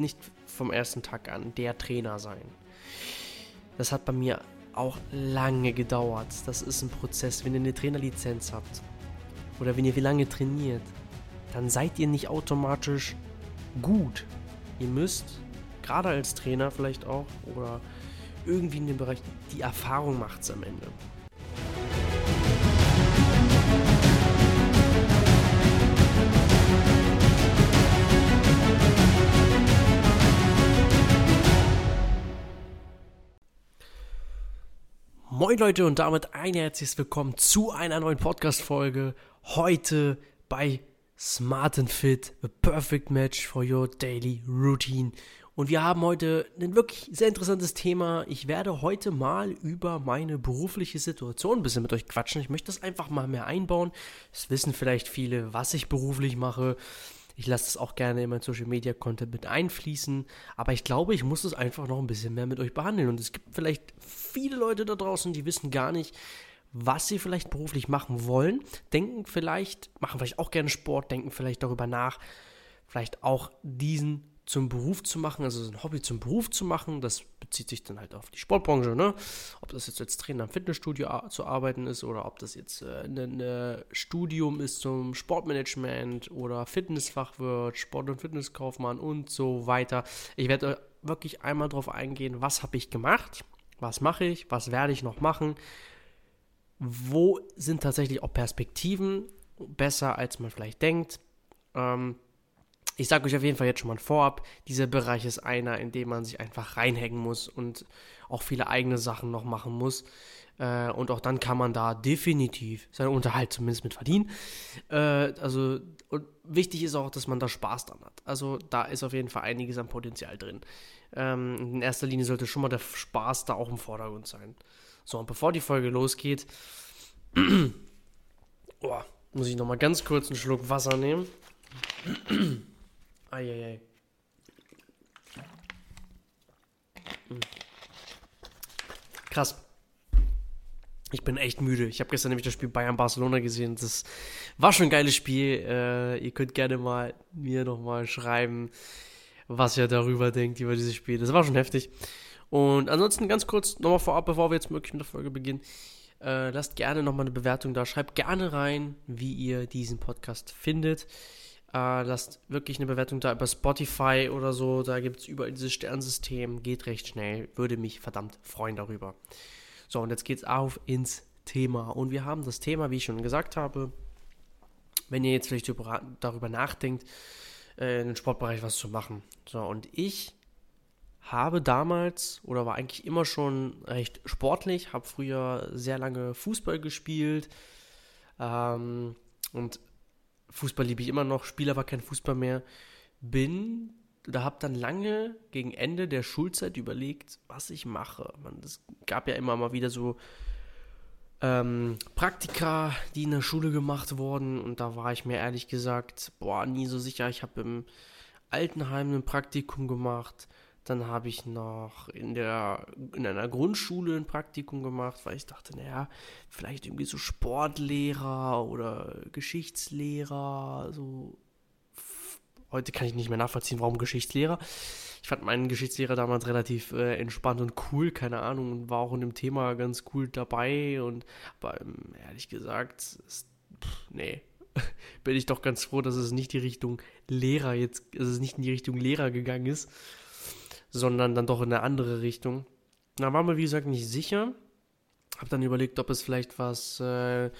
werdet nicht vom ersten Tag an der Trainer sein. Das hat bei mir auch lange gedauert. Das ist ein Prozess. Wenn ihr eine Trainerlizenz habt oder wenn ihr wie lange trainiert, dann seid ihr nicht automatisch gut. Ihr müsst, gerade als Trainer vielleicht auch, oder irgendwie in dem Bereich, die Erfahrung macht es am Ende. Moin Leute und damit ein herzliches Willkommen zu einer neuen Podcast-Folge. Heute bei Smart and Fit, the perfect match for your daily routine. Und wir haben heute ein wirklich sehr interessantes Thema. Ich werde heute mal über meine berufliche Situation ein bisschen mit euch quatschen. Ich möchte das einfach mal mehr einbauen. Es wissen vielleicht viele, was ich beruflich mache. Ich lasse es auch gerne in mein Social Media Content mit einfließen, aber ich glaube, ich muss es einfach noch ein bisschen mehr mit euch behandeln. Und es gibt vielleicht viele Leute da draußen, die wissen gar nicht, was sie vielleicht beruflich machen wollen, denken vielleicht, machen vielleicht auch gerne Sport, denken vielleicht darüber nach, vielleicht auch diesen zum Beruf zu machen, also ein Hobby zum Beruf zu machen. Das bezieht sich dann halt auf die Sportbranche, ne? Ob das jetzt als Trainer im Fitnessstudio zu arbeiten ist oder ob das jetzt äh, ein äh, Studium ist zum Sportmanagement oder Fitnessfachwirt, Sport- und Fitnesskaufmann und so weiter. Ich werde wirklich einmal darauf eingehen, was habe ich gemacht, was mache ich, was werde ich noch machen, wo sind tatsächlich auch Perspektiven besser, als man vielleicht denkt. Ähm, ich sage euch auf jeden Fall jetzt schon mal vorab, dieser Bereich ist einer, in dem man sich einfach reinhängen muss und auch viele eigene Sachen noch machen muss. Äh, und auch dann kann man da definitiv seinen Unterhalt zumindest mit verdienen. Äh, also, wichtig ist auch, dass man da Spaß dran hat. Also, da ist auf jeden Fall einiges an Potenzial drin. Ähm, in erster Linie sollte schon mal der Spaß da auch im Vordergrund sein. So, und bevor die Folge losgeht, oh, muss ich nochmal ganz kurz einen Schluck Wasser nehmen. Eieiei. Hm. Krass. Ich bin echt müde. Ich habe gestern nämlich das Spiel Bayern-Barcelona gesehen. Das war schon ein geiles Spiel. Äh, ihr könnt gerne mal mir nochmal schreiben, was ihr darüber denkt, über dieses Spiel. Das war schon heftig. Und ansonsten ganz kurz nochmal vorab, bevor wir jetzt wirklich mit der Folge beginnen. Äh, lasst gerne nochmal eine Bewertung da. Schreibt gerne rein, wie ihr diesen Podcast findet. Äh, lasst wirklich eine Bewertung da über Spotify oder so. Da gibt es überall dieses Sternsystem. Geht recht schnell. Würde mich verdammt freuen darüber. So, und jetzt geht's auf ins Thema. Und wir haben das Thema, wie ich schon gesagt habe, wenn ihr jetzt vielleicht darüber nachdenkt, äh, in den Sportbereich was zu machen. So, und ich habe damals oder war eigentlich immer schon recht sportlich, habe früher sehr lange Fußball gespielt ähm, und Fußball liebe ich immer noch, spiele aber kein Fußball mehr. Bin oder habe dann lange gegen Ende der Schulzeit überlegt, was ich mache. Es gab ja immer mal wieder so ähm, Praktika, die in der Schule gemacht wurden und da war ich mir ehrlich gesagt, boah, nie so sicher. Ich habe im Altenheim ein Praktikum gemacht, dann habe ich noch in, der, in einer Grundschule ein Praktikum gemacht, weil ich dachte, naja, vielleicht irgendwie so Sportlehrer oder Geschichtslehrer, so. Heute kann ich nicht mehr nachvollziehen, warum Geschichtslehrer. Ich fand meinen Geschichtslehrer damals relativ äh, entspannt und cool, keine Ahnung, und war auch in dem Thema ganz cool dabei. Und aber, ähm, ehrlich gesagt, ist, pff, nee, bin ich doch ganz froh, dass es nicht die Richtung Lehrer jetzt, dass es nicht in die Richtung Lehrer gegangen ist sondern dann doch in eine andere Richtung. Da war mir, wie gesagt, nicht sicher. Hab dann überlegt, ob es vielleicht was äh,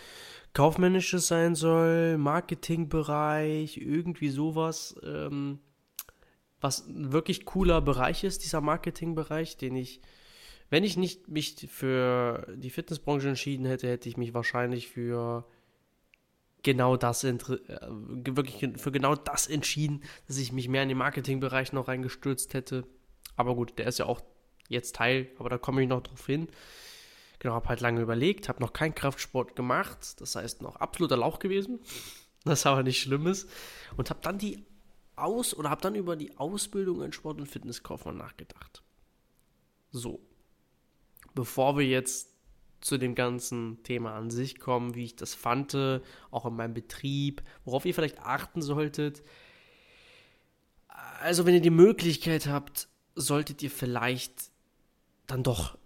Kaufmännisches sein soll, Marketingbereich, irgendwie sowas. Ähm, was ein wirklich cooler Bereich ist, dieser Marketingbereich, den ich, wenn ich nicht mich für die Fitnessbranche entschieden hätte, hätte ich mich wahrscheinlich für genau das, äh, wirklich für genau das entschieden, dass ich mich mehr in den Marketingbereich noch reingestürzt hätte. Aber gut, der ist ja auch jetzt Teil, aber da komme ich noch drauf hin. Genau, habe halt lange überlegt, habe noch keinen Kraftsport gemacht, das heißt noch absoluter Lauch gewesen, das aber nicht schlimm ist. Und habe dann die Aus- oder habe dann über die Ausbildung in Sport- und Fitnesskaufmann nachgedacht. So, bevor wir jetzt zu dem ganzen Thema an sich kommen, wie ich das fand, auch in meinem Betrieb, worauf ihr vielleicht achten solltet, Also, wenn ihr die Möglichkeit habt, solltet ihr vielleicht dann doch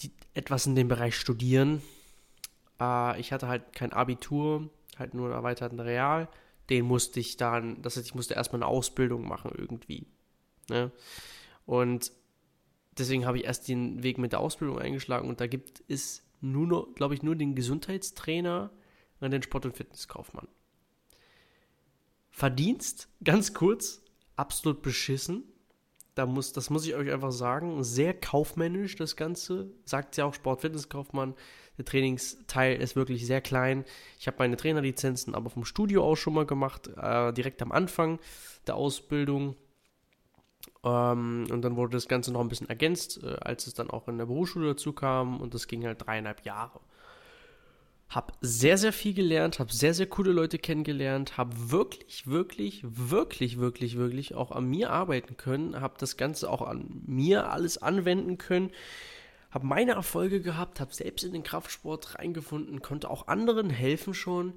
die, etwas in dem Bereich studieren. Äh, ich hatte halt kein Abitur, halt nur einen erweiterten Real. Den musste ich dann, das heißt, ich musste erstmal eine Ausbildung machen irgendwie. Ne? Und deswegen habe ich erst den Weg mit der Ausbildung eingeschlagen und da gibt es nur noch, glaube ich, nur den Gesundheitstrainer und den Sport- und Fitnesskaufmann. Verdienst, ganz kurz, absolut beschissen. Da muss, das muss ich euch einfach sagen. Sehr kaufmännisch das Ganze. Sagt ja auch Sport-Fitnesskaufmann. Der Trainingsteil ist wirklich sehr klein. Ich habe meine Trainerlizenzen aber vom Studio auch schon mal gemacht, äh, direkt am Anfang der Ausbildung. Ähm, und dann wurde das Ganze noch ein bisschen ergänzt, äh, als es dann auch in der Berufsschule dazu kam. Und das ging halt dreieinhalb Jahre. Hab sehr, sehr viel gelernt, hab sehr, sehr coole Leute kennengelernt, hab wirklich, wirklich, wirklich, wirklich, wirklich auch an mir arbeiten können, hab das Ganze auch an mir alles anwenden können, hab meine Erfolge gehabt, hab selbst in den Kraftsport reingefunden, konnte auch anderen helfen schon.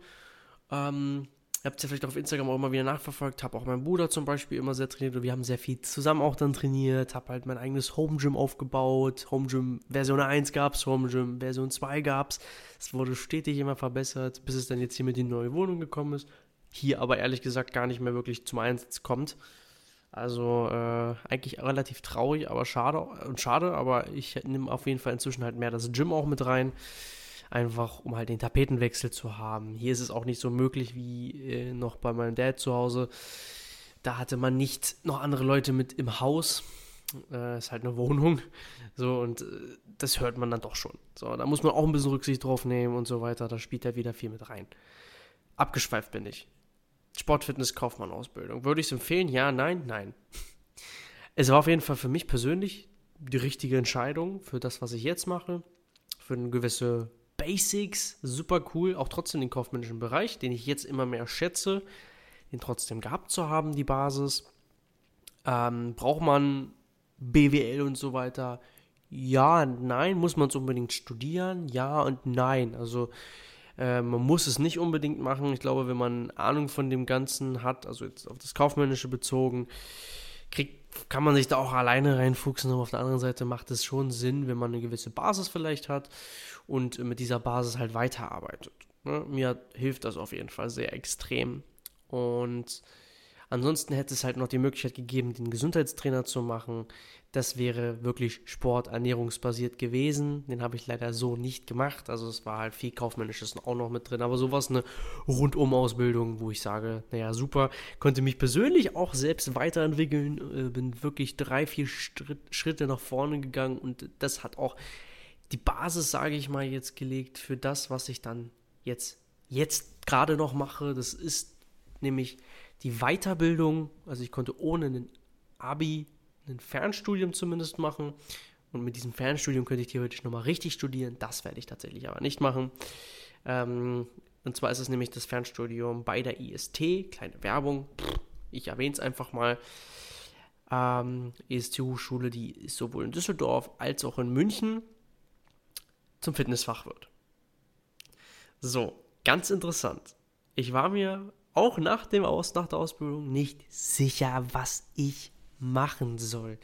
Ähm, Ihr habt es ja vielleicht auf Instagram auch immer wieder nachverfolgt, habe auch meinen Bruder zum Beispiel immer sehr trainiert. Und wir haben sehr viel zusammen auch dann trainiert, habe halt mein eigenes Home Gym aufgebaut, Home Gym Version 1 gab es, Home Gym Version 2 gab es, es wurde stetig immer verbessert, bis es dann jetzt hier mit die neue Wohnung gekommen ist, hier aber ehrlich gesagt gar nicht mehr wirklich zum Einsatz kommt. Also äh, eigentlich relativ traurig, aber schade und schade, aber ich nehme auf jeden Fall inzwischen halt mehr das Gym auch mit rein einfach um halt den Tapetenwechsel zu haben. Hier ist es auch nicht so möglich wie äh, noch bei meinem Dad zu Hause. Da hatte man nicht noch andere Leute mit im Haus. Äh, ist halt eine Wohnung. So, und äh, das hört man dann doch schon. So, da muss man auch ein bisschen Rücksicht drauf nehmen und so weiter. Da spielt er wieder viel mit rein. Abgeschweift bin ich. Sportfitness Kaufmann Ausbildung. Würde ich es empfehlen? Ja, nein, nein. Es war auf jeden Fall für mich persönlich die richtige Entscheidung für das, was ich jetzt mache. Für eine gewisse Basics, super cool, auch trotzdem den kaufmännischen Bereich, den ich jetzt immer mehr schätze, den trotzdem gehabt zu haben, die Basis. Ähm, braucht man BWL und so weiter? Ja, nein. Muss man es unbedingt studieren? Ja und nein. Also äh, man muss es nicht unbedingt machen. Ich glaube, wenn man Ahnung von dem Ganzen hat, also jetzt auf das Kaufmännische bezogen, kriegt, kann man sich da auch alleine reinfuchsen. Aber auf der anderen Seite macht es schon Sinn, wenn man eine gewisse Basis vielleicht hat und mit dieser Basis halt weiterarbeitet. Ne? Mir hilft das auf jeden Fall sehr extrem. Und ansonsten hätte es halt noch die Möglichkeit gegeben, den Gesundheitstrainer zu machen. Das wäre wirklich sporternährungsbasiert gewesen. Den habe ich leider so nicht gemacht. Also es war halt viel Kaufmännisches auch noch mit drin. Aber sowas eine Rundum-Ausbildung, wo ich sage, naja, super. Konnte mich persönlich auch selbst weiterentwickeln. Äh, bin wirklich drei, vier Schritte nach vorne gegangen. Und das hat auch die Basis, sage ich mal, jetzt gelegt für das, was ich dann jetzt, jetzt gerade noch mache. Das ist nämlich die Weiterbildung. Also ich konnte ohne einen Abi ein Fernstudium zumindest machen. Und mit diesem Fernstudium könnte ich theoretisch nochmal richtig studieren. Das werde ich tatsächlich aber nicht machen. Ähm, und zwar ist es nämlich das Fernstudium bei der IST. Kleine Werbung. Ich erwähne es einfach mal. Ähm, IST-Hochschule, die ist sowohl in Düsseldorf als auch in München zum Fitnessfachwirt. So, ganz interessant. Ich war mir auch nach, dem Aus, nach der Ausbildung nicht sicher, was ich machen soll.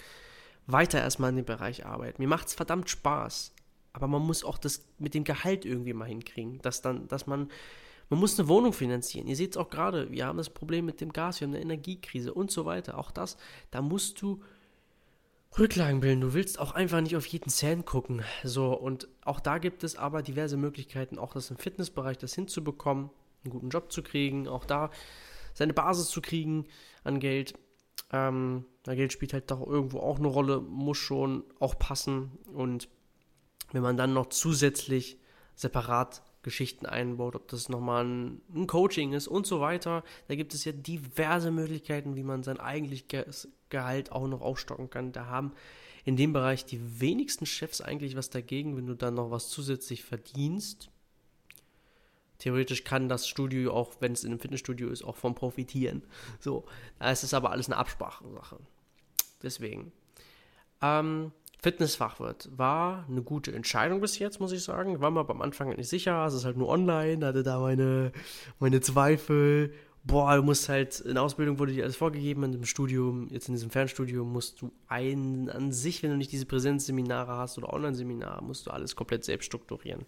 Weiter erstmal in dem Bereich arbeiten. Mir macht es verdammt Spaß. Aber man muss auch das mit dem Gehalt irgendwie mal hinkriegen. Dass dann, dass man, man muss eine Wohnung finanzieren. Ihr seht es auch gerade, wir haben das Problem mit dem Gas, wir haben eine Energiekrise und so weiter. Auch das, da musst du Rücklagen bilden. Du willst auch einfach nicht auf jeden Cent gucken. So, und auch da gibt es aber diverse Möglichkeiten, auch das im Fitnessbereich das hinzubekommen, einen guten Job zu kriegen, auch da seine Basis zu kriegen an Geld. Ähm, na, Geld spielt halt doch irgendwo auch eine Rolle, muss schon auch passen. Und wenn man dann noch zusätzlich separat Geschichten einbaut, ob das nochmal ein, Coaching ist und so weiter. Da gibt es ja diverse Möglichkeiten, wie man sein eigentliches Gehalt auch noch aufstocken kann. Da haben in dem Bereich die wenigsten Chefs eigentlich was dagegen, wenn du dann noch was zusätzlich verdienst. Theoretisch kann das Studio auch, wenn es in einem Fitnessstudio ist, auch von profitieren. So, da ist es aber alles eine Absprachesache. Deswegen. Ähm, Fitnessfachwirt war eine gute Entscheidung bis jetzt, muss ich sagen. War mir aber am Anfang nicht sicher. Es ist halt nur online, hatte da meine, meine Zweifel. boah, du musst halt, in Ausbildung wurde dir alles vorgegeben, in dem Studium, jetzt in diesem Fernstudium musst du ein, an sich, wenn du nicht diese Präsenzseminare hast oder Online-Seminare, musst du alles komplett selbst strukturieren.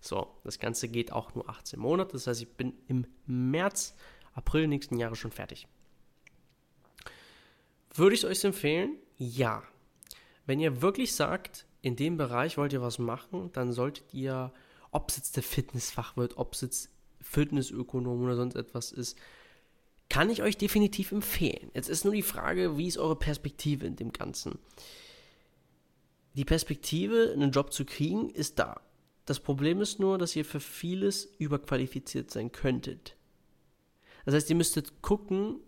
So, das Ganze geht auch nur 18 Monate, das heißt, ich bin im März, April nächsten Jahres schon fertig. Würde ich es euch empfehlen? Ja. Wenn ihr wirklich sagt, in dem Bereich wollt ihr was machen, dann solltet ihr, ob es jetzt der Fitnessfach wird, ob es jetzt Fitnessökonom oder sonst etwas ist, kann ich euch definitiv empfehlen. Jetzt ist nur die Frage, wie ist eure Perspektive in dem Ganzen? Die Perspektive, einen Job zu kriegen, ist da. Das Problem ist nur, dass ihr für vieles überqualifiziert sein könntet. Das heißt, ihr müsstet gucken,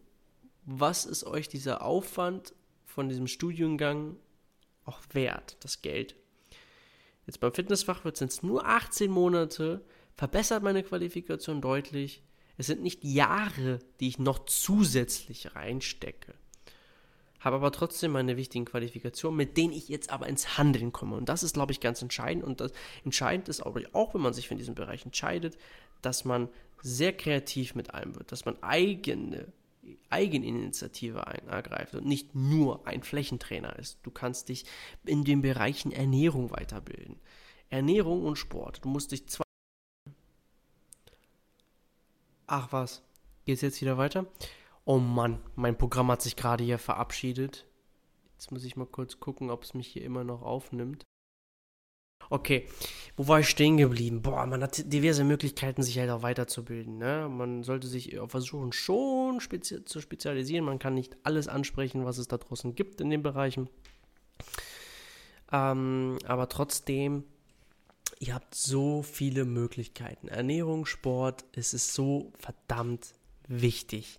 was ist euch dieser Aufwand von diesem Studiengang auch wert, das Geld. Jetzt beim Fitnessfach wird es nur 18 Monate, verbessert meine Qualifikation deutlich. Es sind nicht Jahre, die ich noch zusätzlich reinstecke. Habe aber trotzdem meine wichtigen Qualifikationen, mit denen ich jetzt aber ins Handeln komme. Und das ist, glaube ich, ganz entscheidend. Und das entscheidend ist auch, auch wenn man sich für diesen Bereich entscheidet, dass man sehr kreativ mit allem wird, dass man eigene Eigeninitiative ergreift und nicht nur ein Flächentrainer ist. Du kannst dich in den Bereichen Ernährung weiterbilden. Ernährung und Sport. Du musst dich zwei. Ach was, geht's jetzt wieder weiter? Oh Mann, mein Programm hat sich gerade hier verabschiedet. Jetzt muss ich mal kurz gucken, ob es mich hier immer noch aufnimmt. Okay, wo war ich stehen geblieben? Boah, man hat diverse Möglichkeiten, sich halt auch weiterzubilden. Ne? Man sollte sich versuchen, schon spezi zu spezialisieren. Man kann nicht alles ansprechen, was es da draußen gibt in den Bereichen. Ähm, aber trotzdem, ihr habt so viele Möglichkeiten. Ernährung, Sport, es ist so verdammt wichtig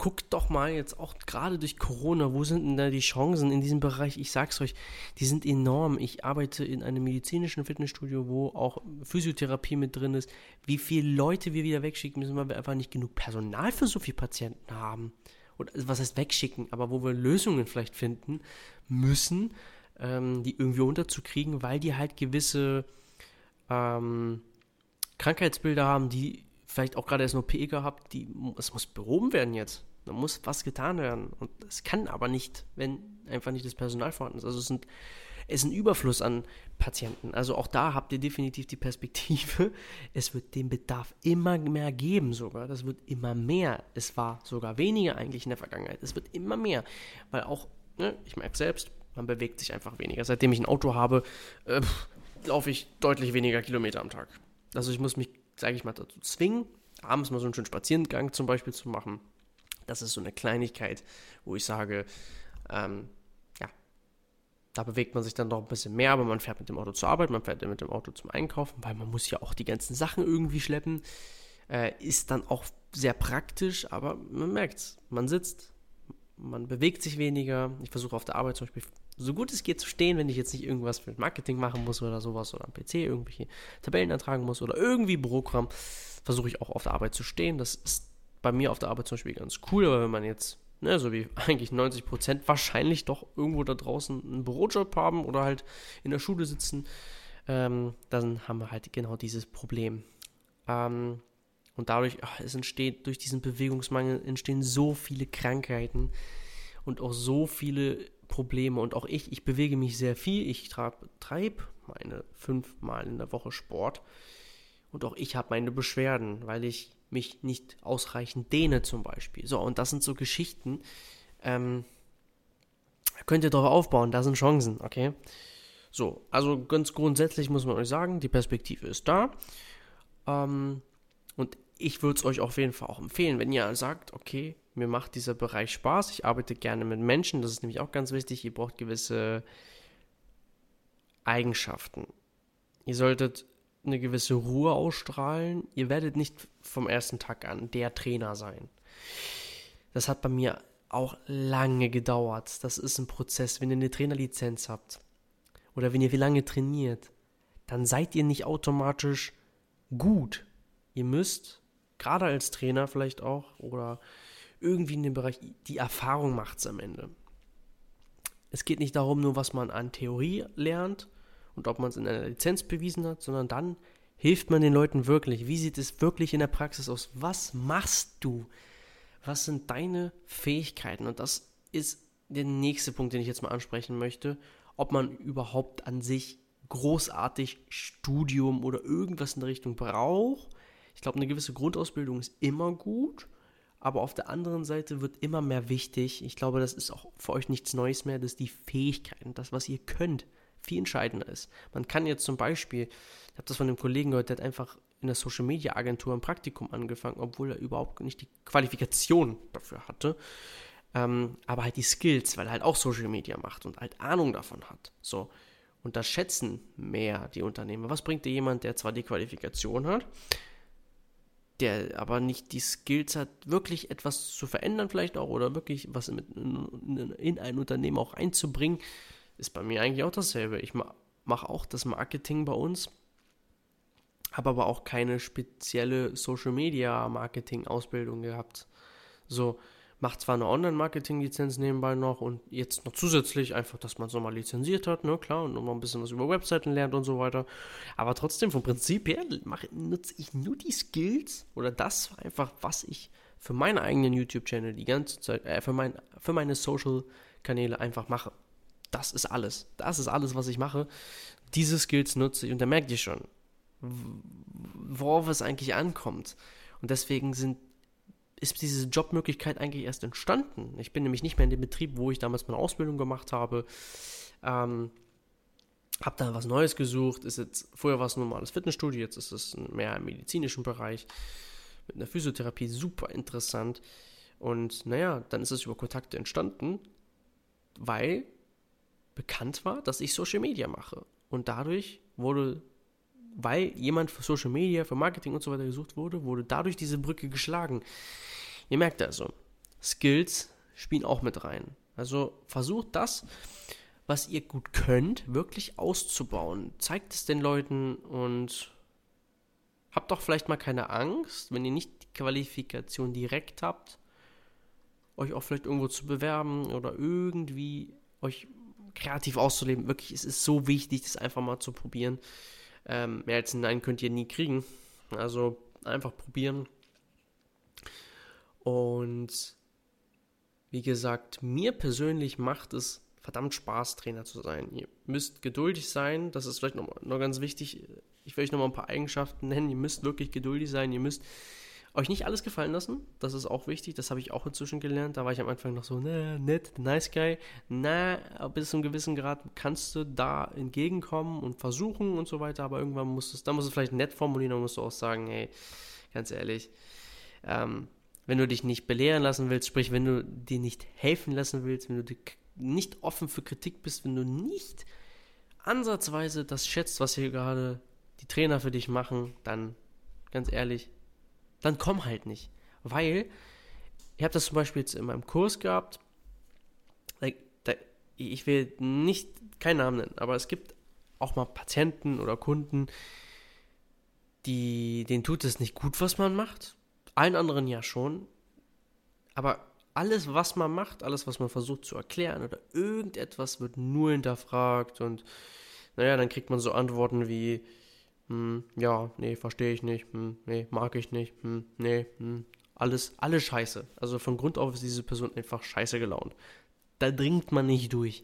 guckt doch mal jetzt auch gerade durch Corona, wo sind denn da die Chancen in diesem Bereich? Ich sag's euch, die sind enorm. Ich arbeite in einem medizinischen Fitnessstudio, wo auch Physiotherapie mit drin ist. Wie viele Leute wir wieder wegschicken müssen, weil wir einfach nicht genug Personal für so viele Patienten haben. Oder was heißt wegschicken, aber wo wir Lösungen vielleicht finden müssen, ähm, die irgendwie unterzukriegen, weil die halt gewisse ähm, Krankheitsbilder haben, die vielleicht auch gerade erst nur PE gehabt, die, es muss behoben werden jetzt. Da muss was getan werden. Und es kann aber nicht, wenn einfach nicht das Personal vorhanden ist. Also es, sind, ist ein Überfluss an Patienten. Also auch da habt ihr definitiv die Perspektive, es wird den Bedarf immer mehr geben sogar. Das wird immer mehr. Es war sogar weniger eigentlich in der Vergangenheit. Es wird immer mehr. Weil auch, ne, ich merke selbst, man bewegt sich einfach weniger. Seitdem ich ein Auto habe, äh, laufe ich deutlich weniger Kilometer am Tag. Also ich muss mich, sage ich mal, dazu zwingen, abends mal so einen schönen Spaziergang zum Beispiel zu machen. Das ist so eine Kleinigkeit, wo ich sage, ähm, ja, da bewegt man sich dann doch ein bisschen mehr, aber man fährt mit dem Auto zur Arbeit, man fährt mit dem Auto zum Einkaufen, weil man muss ja auch die ganzen Sachen irgendwie schleppen. Äh, ist dann auch sehr praktisch, aber man merkt es, man sitzt, man bewegt sich weniger. Ich versuche auf der Arbeit zum Beispiel so gut es geht zu stehen, wenn ich jetzt nicht irgendwas für Marketing machen muss oder sowas oder am PC irgendwelche Tabellen ertragen muss oder irgendwie Programm, versuche ich auch auf der Arbeit zu stehen. Das ist bei mir auf der Arbeit zum Beispiel ganz cool, aber wenn man jetzt, ne, so wie eigentlich 90 Prozent wahrscheinlich doch irgendwo da draußen einen Bürojob haben oder halt in der Schule sitzen, ähm, dann haben wir halt genau dieses Problem. Ähm, und dadurch, ach, es entsteht, durch diesen Bewegungsmangel entstehen so viele Krankheiten und auch so viele Probleme. Und auch ich, ich bewege mich sehr viel. Ich treibe meine fünfmal in der Woche Sport. Und auch ich habe meine Beschwerden, weil ich mich nicht ausreichend dehne zum Beispiel. So, und das sind so Geschichten, ähm, könnt ihr darauf aufbauen, da sind Chancen, okay? So, also ganz grundsätzlich muss man euch sagen, die Perspektive ist da. Ähm, und ich würde es euch auf jeden Fall auch empfehlen, wenn ihr sagt, okay, mir macht dieser Bereich Spaß, ich arbeite gerne mit Menschen, das ist nämlich auch ganz wichtig, ihr braucht gewisse Eigenschaften. Ihr solltet eine gewisse Ruhe ausstrahlen. Ihr werdet nicht vom ersten Tag an der Trainer sein. Das hat bei mir auch lange gedauert. Das ist ein Prozess. Wenn ihr eine Trainerlizenz habt oder wenn ihr wie lange trainiert, dann seid ihr nicht automatisch gut. Ihr müsst, gerade als Trainer vielleicht auch, oder irgendwie in dem Bereich, die Erfahrung macht es am Ende. Es geht nicht darum, nur was man an Theorie lernt, und ob man es in einer Lizenz bewiesen hat, sondern dann hilft man den Leuten wirklich. Wie sieht es wirklich in der Praxis aus? Was machst du? was sind deine Fähigkeiten? Und das ist der nächste Punkt, den ich jetzt mal ansprechen möchte, ob man überhaupt an sich großartig Studium oder irgendwas in der Richtung braucht. Ich glaube, eine gewisse Grundausbildung ist immer gut, aber auf der anderen Seite wird immer mehr wichtig. Ich glaube, das ist auch für euch nichts Neues mehr, dass die Fähigkeiten, das, was ihr könnt, viel entscheidender ist. Man kann jetzt zum Beispiel, ich habe das von einem Kollegen gehört, der hat einfach in der Social Media Agentur ein Praktikum angefangen, obwohl er überhaupt nicht die Qualifikation dafür hatte. Ähm, aber halt die Skills, weil er halt auch Social Media macht und halt Ahnung davon hat. So. Und das schätzen mehr die Unternehmen. Was bringt dir jemand, der zwar die Qualifikation hat, der aber nicht die Skills hat, wirklich etwas zu verändern, vielleicht auch, oder wirklich was in, in ein Unternehmen auch einzubringen, ist bei mir eigentlich auch dasselbe. Ich mache auch das Marketing bei uns, habe aber auch keine spezielle Social Media Marketing Ausbildung gehabt. So, macht zwar eine Online-Marketing-Lizenz nebenbei noch und jetzt noch zusätzlich einfach, dass man es nochmal lizenziert hat, ne, klar, und noch ein bisschen was über Webseiten lernt und so weiter. Aber trotzdem, vom Prinzip her mache, nutze ich nur die Skills oder das einfach, was ich für meinen eigenen YouTube-Channel die ganze Zeit, äh, für, mein, für meine Social-Kanäle einfach mache. Das ist alles. Das ist alles, was ich mache. Diese Skills nutze ich und da merkt ihr schon, worauf es eigentlich ankommt. Und deswegen sind ist diese Jobmöglichkeit eigentlich erst entstanden. Ich bin nämlich nicht mehr in dem Betrieb, wo ich damals meine Ausbildung gemacht habe. Ähm, habe da was Neues gesucht. Ist jetzt, vorher war es ein normales Fitnessstudio, jetzt ist es mehr im medizinischen Bereich. Mit einer Physiotherapie super interessant. Und naja, dann ist es über Kontakte entstanden, weil bekannt war, dass ich Social Media mache. Und dadurch wurde, weil jemand für Social Media, für Marketing und so weiter gesucht wurde, wurde dadurch diese Brücke geschlagen. Ihr merkt also, Skills spielen auch mit rein. Also versucht das, was ihr gut könnt, wirklich auszubauen. Zeigt es den Leuten und habt doch vielleicht mal keine Angst, wenn ihr nicht die Qualifikation direkt habt, euch auch vielleicht irgendwo zu bewerben oder irgendwie euch kreativ auszuleben. Wirklich, es ist so wichtig, das einfach mal zu probieren. Ähm, mehr als ein Nein könnt ihr nie kriegen. Also einfach probieren. Und wie gesagt, mir persönlich macht es verdammt Spaß, Trainer zu sein. Ihr müsst geduldig sein, das ist vielleicht noch, noch ganz wichtig. Ich will euch noch mal ein paar Eigenschaften nennen. Ihr müsst wirklich geduldig sein, ihr müsst euch nicht alles gefallen lassen. Das ist auch wichtig, das habe ich auch inzwischen gelernt. Da war ich am Anfang noch so, na, nett, nice guy. Na, bis zu einem gewissen Grad kannst du da entgegenkommen und versuchen und so weiter, aber irgendwann musst du es, da musst du vielleicht nett formulieren und musst du auch sagen, hey, ganz ehrlich, ähm, wenn du dich nicht belehren lassen willst, sprich, wenn du dir nicht helfen lassen willst, wenn du nicht offen für Kritik bist, wenn du nicht ansatzweise das schätzt, was hier gerade die Trainer für dich machen, dann, ganz ehrlich, dann komm halt nicht. Weil, ich habe das zum Beispiel jetzt in meinem Kurs gehabt, ich will nicht keinen Namen nennen, aber es gibt auch mal Patienten oder Kunden, die, denen tut es nicht gut, was man macht allen anderen ja schon. Aber alles, was man macht, alles, was man versucht zu erklären oder irgendetwas, wird nur hinterfragt und naja, dann kriegt man so Antworten wie, hm, ja, nee, verstehe ich nicht, hm, nee, mag ich nicht, hm, nee, hm, alles, alles scheiße. Also von Grund auf ist diese Person einfach scheiße gelaunt. Da dringt man nicht durch.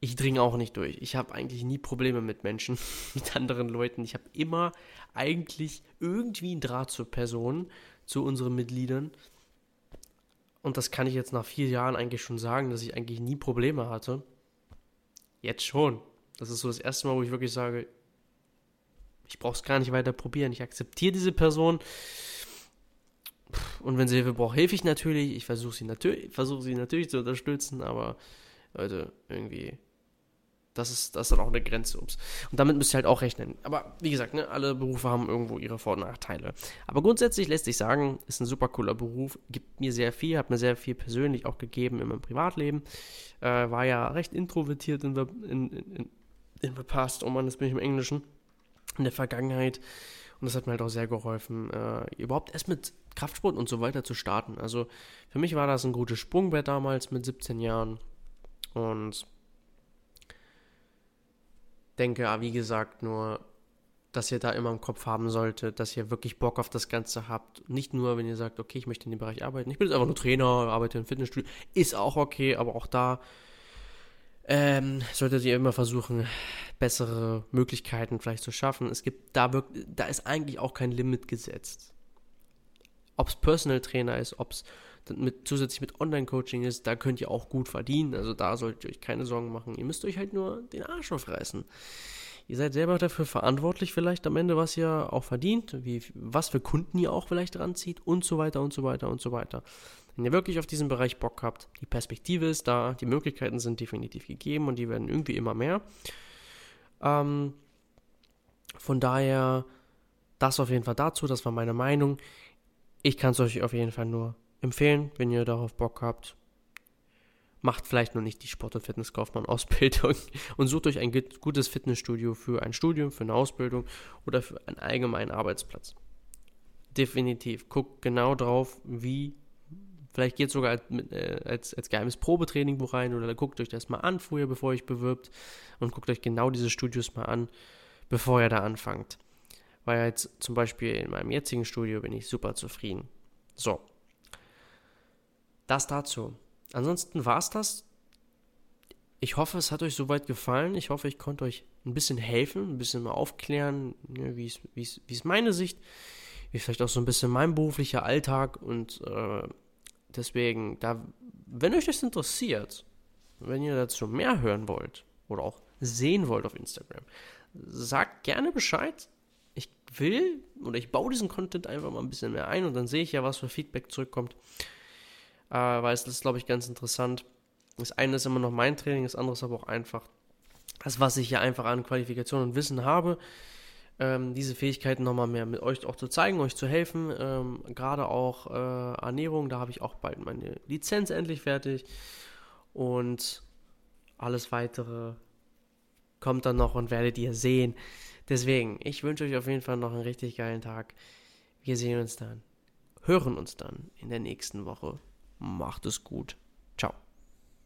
Ich dringe auch nicht durch. Ich habe eigentlich nie Probleme mit Menschen, mit anderen Leuten. Ich habe immer eigentlich irgendwie einen Draht zur Person, zu unseren Mitgliedern. Und das kann ich jetzt nach vier Jahren eigentlich schon sagen, dass ich eigentlich nie Probleme hatte. Jetzt schon. Das ist so das erste Mal, wo ich wirklich sage, ich brauche es gar nicht weiter probieren. Ich akzeptiere diese Person. Und wenn sie Hilfe braucht, helfe ich natürlich. Ich versuche sie, natürlich, versuch sie natürlich zu unterstützen, aber Leute, irgendwie das ist, das ist dann auch eine Grenze. Ups. Und damit müsst ihr halt auch rechnen. Aber wie gesagt, ne, alle Berufe haben irgendwo ihre Vor- und Nachteile. Aber grundsätzlich lässt sich sagen, ist ein super cooler Beruf, gibt mir sehr viel, hat mir sehr viel persönlich auch gegeben in meinem Privatleben. Äh, war ja recht introvertiert in in, in, in the past, oh man, das bin ich im Englischen, in der Vergangenheit. Und das hat mir halt auch sehr geholfen, äh, überhaupt erst mit Kraftsport und so weiter zu starten. Also für mich war das ein gutes Sprungbrett damals mit 17 Jahren. Und denke, wie gesagt, nur dass ihr da immer im Kopf haben solltet, dass ihr wirklich Bock auf das Ganze habt. Nicht nur, wenn ihr sagt, okay, ich möchte in dem Bereich arbeiten. Ich bin jetzt einfach nur Trainer, arbeite im Fitnessstudio. Ist auch okay, aber auch da ähm, solltet ihr immer versuchen, bessere Möglichkeiten vielleicht zu schaffen. Es gibt da wirklich, da ist eigentlich auch kein Limit gesetzt. Ob es Personal Trainer ist, ob es mit, zusätzlich mit Online-Coaching ist, da könnt ihr auch gut verdienen. Also da solltet ihr euch keine Sorgen machen. Ihr müsst euch halt nur den Arsch aufreißen. Ihr seid selber dafür verantwortlich vielleicht am Ende, was ihr auch verdient, wie, was für Kunden ihr auch vielleicht ranzieht und so weiter und so weiter und so weiter. Wenn ihr wirklich auf diesen Bereich Bock habt, die Perspektive ist da, die Möglichkeiten sind definitiv gegeben und die werden irgendwie immer mehr. Ähm, von daher, das auf jeden Fall dazu, das war meine Meinung. Ich kann es euch auf jeden Fall nur empfehlen, wenn ihr darauf Bock habt macht vielleicht noch nicht die Sport- und Fitnesskaufmann-Ausbildung und sucht euch ein gutes Fitnessstudio für ein Studium, für eine Ausbildung oder für einen allgemeinen Arbeitsplatz. Definitiv. Guckt genau drauf, wie. Vielleicht geht sogar als, äh, als, als geheimes Probetraining wo rein oder guckt euch das mal an vorher, bevor ihr euch bewirbt und guckt euch genau diese Studios mal an, bevor ihr da anfangt. Weil jetzt zum Beispiel in meinem jetzigen Studio bin ich super zufrieden. So. Das dazu. Ansonsten war es das. Ich hoffe, es hat euch soweit gefallen. Ich hoffe, ich konnte euch ein bisschen helfen, ein bisschen mal aufklären, ne, wie ist meine Sicht, wie vielleicht auch so ein bisschen mein beruflicher Alltag und äh, deswegen, da, wenn euch das interessiert, wenn ihr dazu mehr hören wollt oder auch sehen wollt auf Instagram, sagt gerne Bescheid. Ich will oder ich baue diesen Content einfach mal ein bisschen mehr ein und dann sehe ich ja, was für Feedback zurückkommt äh, weil es ist, glaube ich, ganz interessant. Das eine ist immer noch mein Training, das andere ist aber auch einfach das, was ich ja einfach an Qualifikation und Wissen habe. Ähm, diese Fähigkeiten nochmal mehr mit euch auch zu zeigen, euch zu helfen. Ähm, Gerade auch äh, Ernährung, da habe ich auch bald meine Lizenz endlich fertig. Und alles weitere kommt dann noch und werdet ihr sehen. Deswegen, ich wünsche euch auf jeden Fall noch einen richtig geilen Tag. Wir sehen uns dann, hören uns dann in der nächsten Woche. Macht es gut. Ciao.